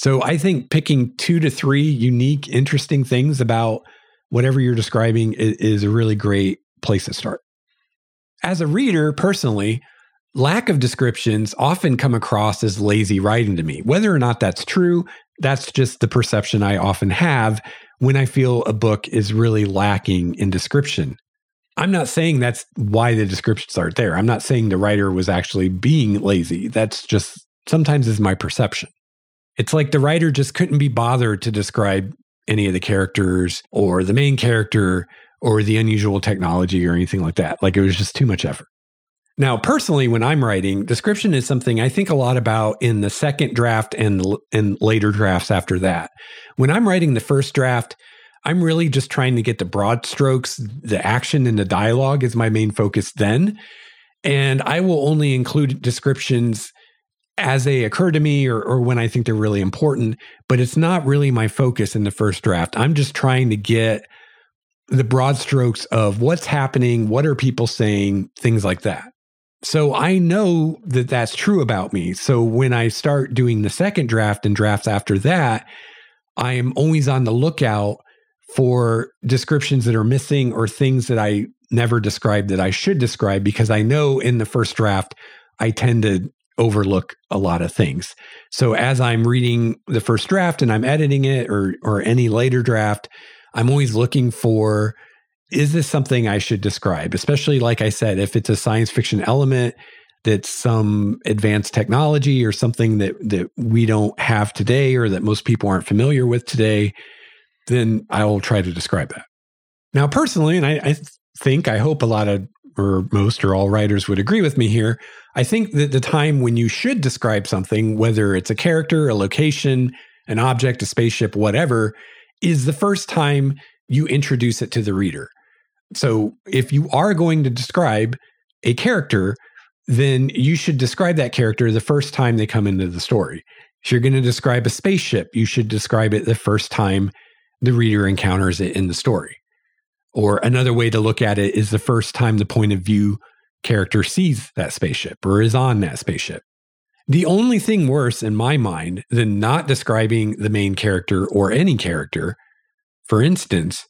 So I think picking two to three unique, interesting things about whatever you're describing is, is a really great place to start. As a reader, personally, lack of descriptions often come across as lazy writing to me. Whether or not that's true, that's just the perception I often have when I feel a book is really lacking in description. I'm not saying that's why the descriptions aren't there. I'm not saying the writer was actually being lazy. That's just sometimes is my perception. It's like the writer just couldn't be bothered to describe any of the characters or the main character or the unusual technology or anything like that. Like it was just too much effort. Now, personally, when I'm writing, description is something I think a lot about in the second draft and and later drafts after that. When I'm writing the first draft, I'm really just trying to get the broad strokes, the action and the dialogue is my main focus then. And I will only include descriptions as they occur to me or, or when I think they're really important, but it's not really my focus in the first draft. I'm just trying to get the broad strokes of what's happening, what are people saying, things like that. So I know that that's true about me. So when I start doing the second draft and drafts after that, I am always on the lookout for descriptions that are missing or things that I never described that I should describe because I know in the first draft, I tend to overlook a lot of things. So as I'm reading the first draft and I'm editing it or or any later draft, I'm always looking for is this something I should describe? Especially like I said, if it's a science fiction element that's some advanced technology or something that that we don't have today or that most people aren't familiar with today, then I will try to describe that. Now, personally, and I, I think, I hope a lot of or most or all writers would agree with me here. I think that the time when you should describe something, whether it's a character, a location, an object, a spaceship, whatever, is the first time you introduce it to the reader. So if you are going to describe a character, then you should describe that character the first time they come into the story. If you're going to describe a spaceship, you should describe it the first time the reader encounters it in the story. Or another way to look at it is the first time the point of view character sees that spaceship or is on that spaceship. The only thing worse in my mind than not describing the main character or any character, for instance,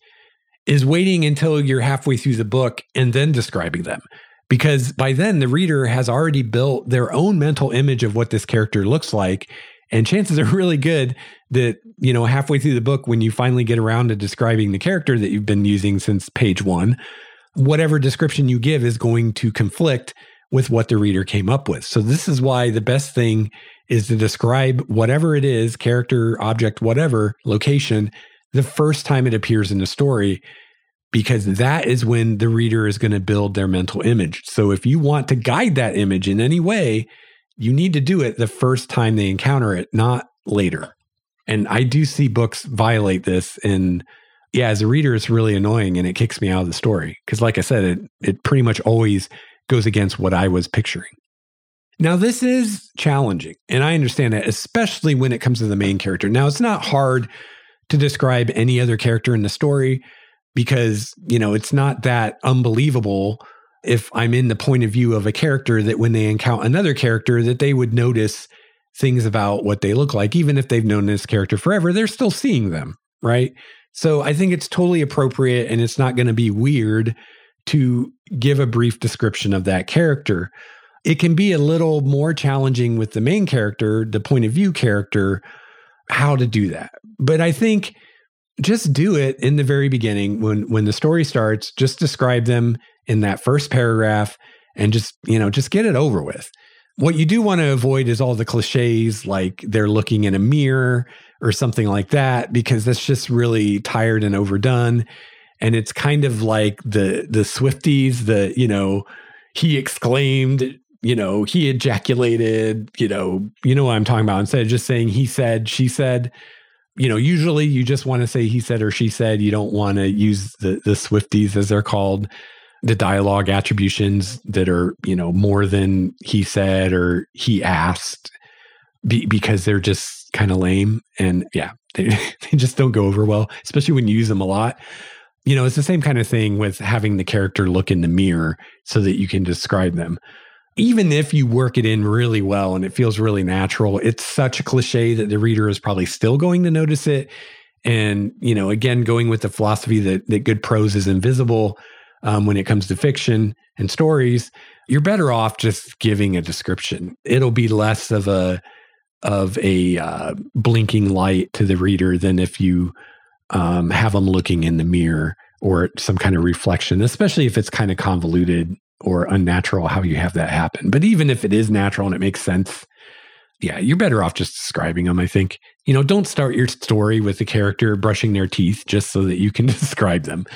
is waiting until you're halfway through the book and then describing them. Because by then, the reader has already built their own mental image of what this character looks like. And chances are really good that, you know, halfway through the book, when you finally get around to describing the character that you've been using since page one, whatever description you give is going to conflict with what the reader came up with. So, this is why the best thing is to describe whatever it is character, object, whatever, location the first time it appears in the story because that is when the reader is going to build their mental image. So if you want to guide that image in any way, you need to do it the first time they encounter it, not later. And I do see books violate this. And yeah, as a reader, it's really annoying and it kicks me out of the story. Because, like I said, it, it pretty much always goes against what I was picturing. Now, this is challenging, and I understand that, especially when it comes to the main character. Now, it's not hard to describe any other character in the story because, you know, it's not that unbelievable if I'm in the point of view of a character that when they encounter another character that they would notice things about what they look like even if they've known this character forever, they're still seeing them, right? So I think it's totally appropriate and it's not going to be weird to give a brief description of that character. It can be a little more challenging with the main character, the point of view character, how to do that. But I think just do it in the very beginning when when the story starts, just describe them in that first paragraph and just, you know, just get it over with. What you do want to avoid is all the cliches like they're looking in a mirror or something like that because that's just really tired and overdone and it's kind of like the the Swifties, the you know, he exclaimed, you know, he ejaculated, you know, you know what I'm talking about. Instead of just saying he said, she said, you know, usually you just want to say he said or she said. You don't want to use the the Swifties as they're called, the dialogue attributions that are, you know, more than he said or he asked, be, because they're just kind of lame. And yeah, they, they just don't go over well, especially when you use them a lot. You know, it's the same kind of thing with having the character look in the mirror so that you can describe them even if you work it in really well and it feels really natural, it's such a cliche that the reader is probably still going to notice it. And, you know, again, going with the philosophy that, that good prose is invisible um, when it comes to fiction and stories, you're better off just giving a description. It'll be less of a, of a uh, blinking light to the reader than if you um, have them looking in the mirror or some kind of reflection, especially if it's kind of convoluted or unnatural how you have that happen. But even if it is natural and it makes sense, yeah, you're better off just describing them, I think. You know, don't start your story with the character brushing their teeth just so that you can describe them,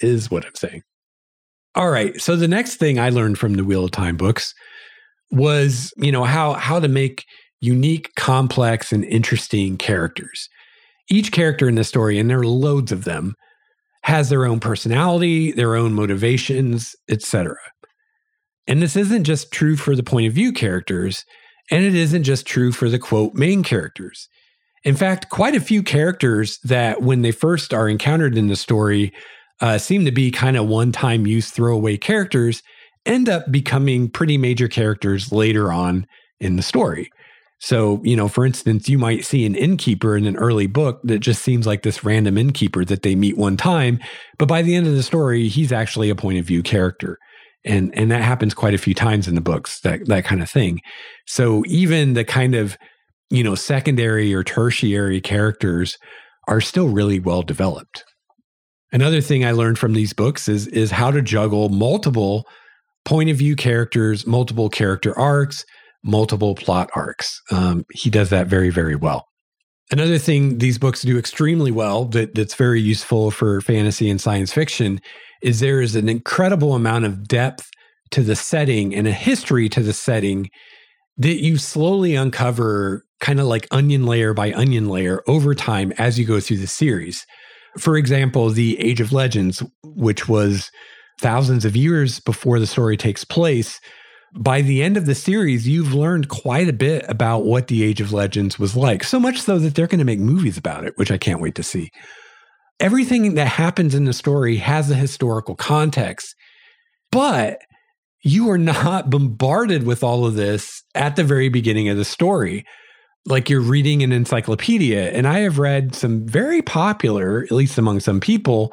is what I'm saying. All right. So the next thing I learned from the Wheel of Time books was, you know, how how to make unique, complex, and interesting characters. Each character in the story, and there are loads of them, has their own personality, their own motivations, etc. And this isn't just true for the point of view characters, and it isn't just true for the quote main characters. In fact, quite a few characters that, when they first are encountered in the story, uh, seem to be kind of one time use throwaway characters end up becoming pretty major characters later on in the story. So, you know, for instance, you might see an innkeeper in an early book that just seems like this random innkeeper that they meet one time, but by the end of the story, he's actually a point of view character. And and that happens quite a few times in the books, that that kind of thing. So, even the kind of, you know, secondary or tertiary characters are still really well developed. Another thing I learned from these books is is how to juggle multiple point of view characters, multiple character arcs, multiple plot arcs. Um, he does that very, very well. Another thing these books do extremely well that, that's very useful for fantasy and science fiction is there is an incredible amount of depth to the setting and a history to the setting that you slowly uncover kind of like onion layer by onion layer over time as you go through the series. For example, the Age of Legends, which was thousands of years before the story takes place, by the end of the series, you've learned quite a bit about what the Age of Legends was like. So much so that they're going to make movies about it, which I can't wait to see. Everything that happens in the story has a historical context, but you are not bombarded with all of this at the very beginning of the story. Like you're reading an encyclopedia. And I have read some very popular, at least among some people,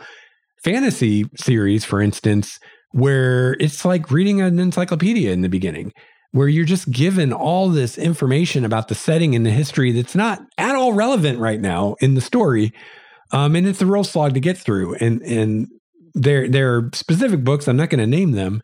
fantasy series, for instance, where it's like reading an encyclopedia in the beginning, where you're just given all this information about the setting and the history that's not at all relevant right now in the story. Um, and it's a real slog to get through. And and there there are specific books, I'm not going to name them,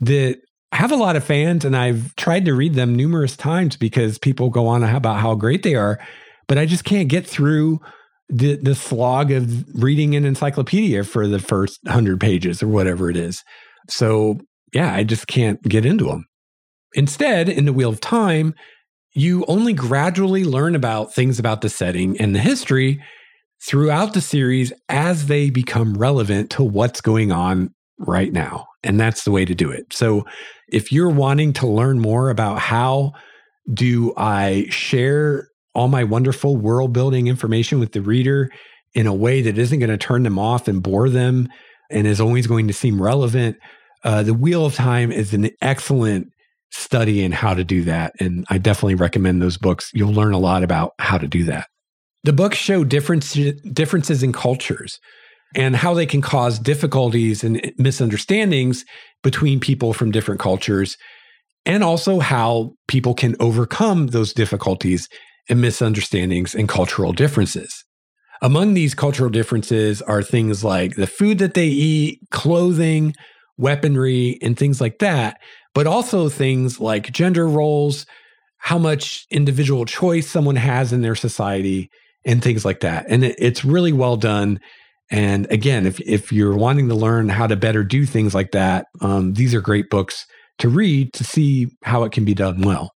that have a lot of fans, and I've tried to read them numerous times because people go on about how great they are, but I just can't get through the the slog of reading an encyclopedia for the first hundred pages or whatever it is. So, yeah, I just can't get into them. Instead, in the Wheel of Time, you only gradually learn about things about the setting and the history throughout the series as they become relevant to what's going on right now. And that's the way to do it. So, if you're wanting to learn more about how do I share all my wonderful world building information with the reader in a way that isn't going to turn them off and bore them and is always going to seem relevant, uh, the Wheel of Time is an excellent study in how to do that. And I definitely recommend those books. You'll learn a lot about how to do that. The books show difference, differences in cultures and how they can cause difficulties and misunderstandings between people from different cultures, and also how people can overcome those difficulties and misunderstandings and cultural differences. Among these cultural differences are things like the food that they eat, clothing, weaponry, and things like that, but also things like gender roles, how much individual choice someone has in their society, and things like that. And it's really well done. And again, if if you're wanting to learn how to better do things like that, um, these are great books to read to see how it can be done well.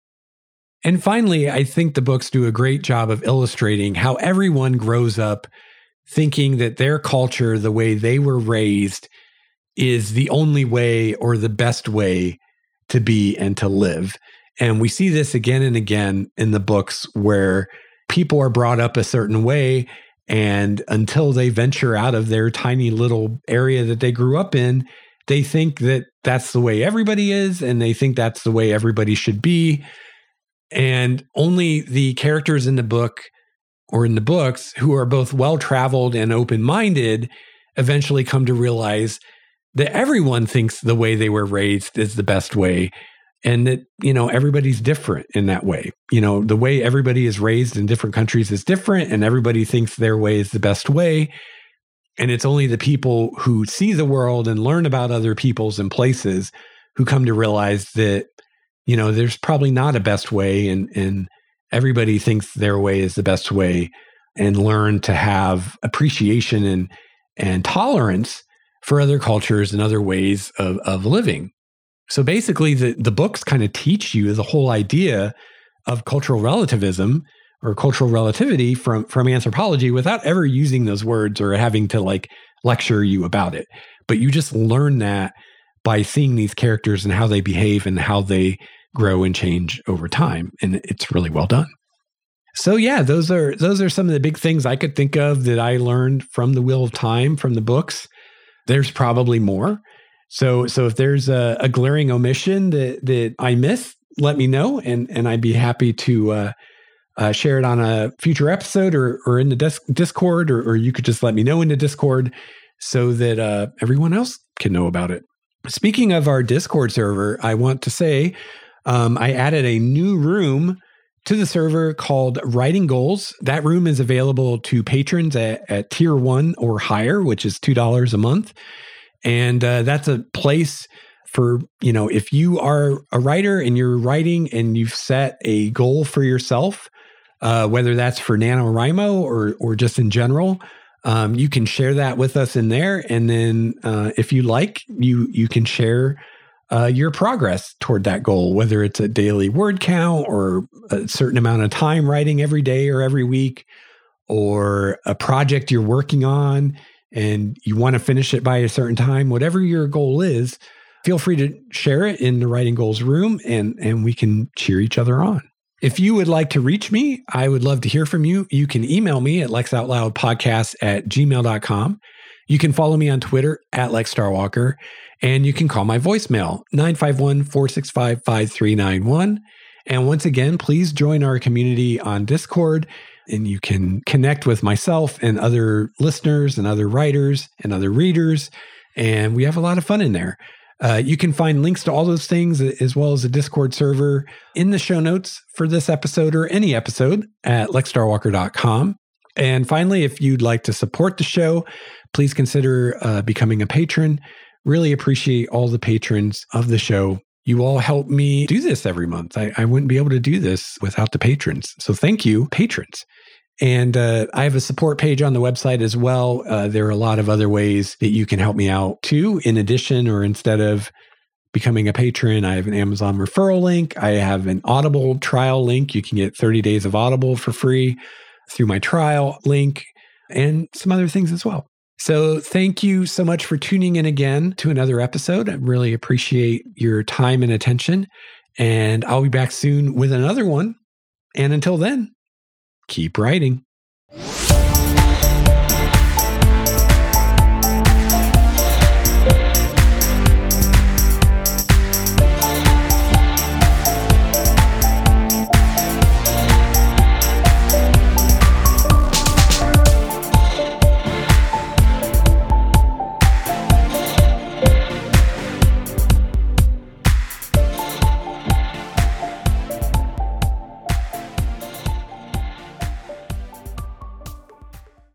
And finally, I think the books do a great job of illustrating how everyone grows up thinking that their culture, the way they were raised, is the only way or the best way to be and to live. And we see this again and again in the books where people are brought up a certain way. And until they venture out of their tiny little area that they grew up in, they think that that's the way everybody is. And they think that's the way everybody should be. And only the characters in the book or in the books who are both well traveled and open minded eventually come to realize that everyone thinks the way they were raised is the best way and that you know everybody's different in that way you know the way everybody is raised in different countries is different and everybody thinks their way is the best way and it's only the people who see the world and learn about other peoples and places who come to realize that you know there's probably not a best way and and everybody thinks their way is the best way and learn to have appreciation and and tolerance for other cultures and other ways of, of living. So basically the, the books kind of teach you the whole idea of cultural relativism or cultural relativity from from anthropology without ever using those words or having to like lecture you about it. But you just learn that by seeing these characters and how they behave and how they grow and change over time. And it's really well done. So yeah, those are those are some of the big things I could think of that I learned from the Wheel of Time from the books. There's probably more. So so if there's a, a glaring omission that that I miss, let me know, and and I'd be happy to uh, uh, share it on a future episode or or in the disc- Discord, or, or you could just let me know in the Discord so that uh, everyone else can know about it. Speaking of our Discord server, I want to say um, I added a new room to the server called Writing Goals. That room is available to patrons at, at tier one or higher, which is $2 a month. And uh, that's a place for, you know, if you are a writer and you're writing and you've set a goal for yourself, uh, whether that's for NaNoWriMo or, or just in general, um, you can share that with us in there. And then uh, if you like, you you can share uh, your progress toward that goal, whether it's a daily word count or a certain amount of time writing every day or every week, or a project you're working on and you want to finish it by a certain time, whatever your goal is, feel free to share it in the writing goals room and, and we can cheer each other on. If you would like to reach me, I would love to hear from you. You can email me at lexoutloudpodcast at gmail.com. You can follow me on Twitter at Lex Starwalker, and you can call my voicemail 951 465 5391. And once again, please join our community on Discord and you can connect with myself and other listeners and other writers and other readers. And we have a lot of fun in there. Uh, you can find links to all those things as well as a Discord server in the show notes for this episode or any episode at lexstarwalker.com. And finally, if you'd like to support the show, please consider uh, becoming a patron. Really appreciate all the patrons of the show. You all help me do this every month. I, I wouldn't be able to do this without the patrons. So thank you, patrons. And uh, I have a support page on the website as well. Uh, there are a lot of other ways that you can help me out too. In addition, or instead of becoming a patron, I have an Amazon referral link. I have an Audible trial link. You can get 30 days of Audible for free through my trial link and some other things as well. So, thank you so much for tuning in again to another episode. I really appreciate your time and attention. And I'll be back soon with another one. And until then, keep writing.